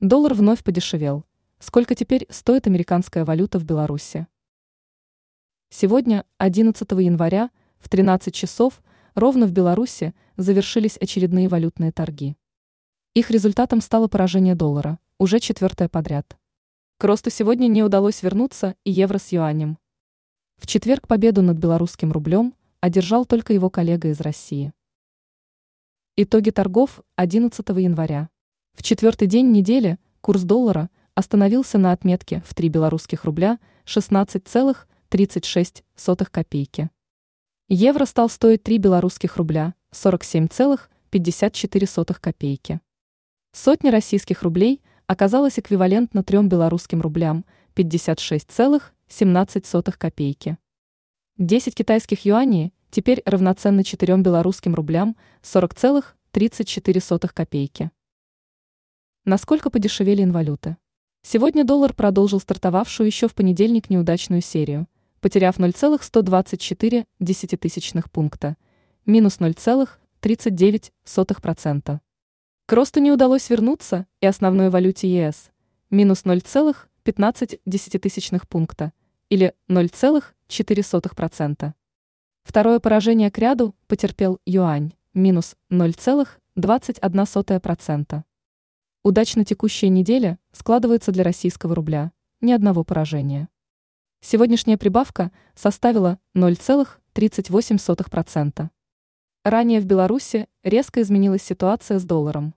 Доллар вновь подешевел. Сколько теперь стоит американская валюта в Беларуси? Сегодня, 11 января, в 13 часов, ровно в Беларуси завершились очередные валютные торги. Их результатом стало поражение доллара, уже четвертое подряд. К росту сегодня не удалось вернуться и евро с юанем. В четверг победу над белорусским рублем одержал только его коллега из России. Итоги торгов 11 января. В четвертый день недели курс доллара остановился на отметке в 3 белорусских рубля 16,36 копейки. Евро стал стоить 3 белорусских рубля 47,54 копейки. Сотня российских рублей оказалась эквивалентна 3 белорусским рублям 56,17 копейки. 10 китайских юаней теперь равноценны 4 белорусским рублям 40,34 копейки. Насколько подешевели инвалюты? Сегодня доллар продолжил стартовавшую еще в понедельник неудачную серию, потеряв 0,124 десятитысячных пункта, минус 0,39%. К росту не удалось вернуться и основной валюте ЕС, минус 0,15 десятитысячных пункта, или 0,4%. Второе поражение к ряду потерпел юань, минус 0,21%. Удачно текущая неделя складывается для российского рубля, ни одного поражения. Сегодняшняя прибавка составила 0,38%. Ранее в Беларуси резко изменилась ситуация с долларом.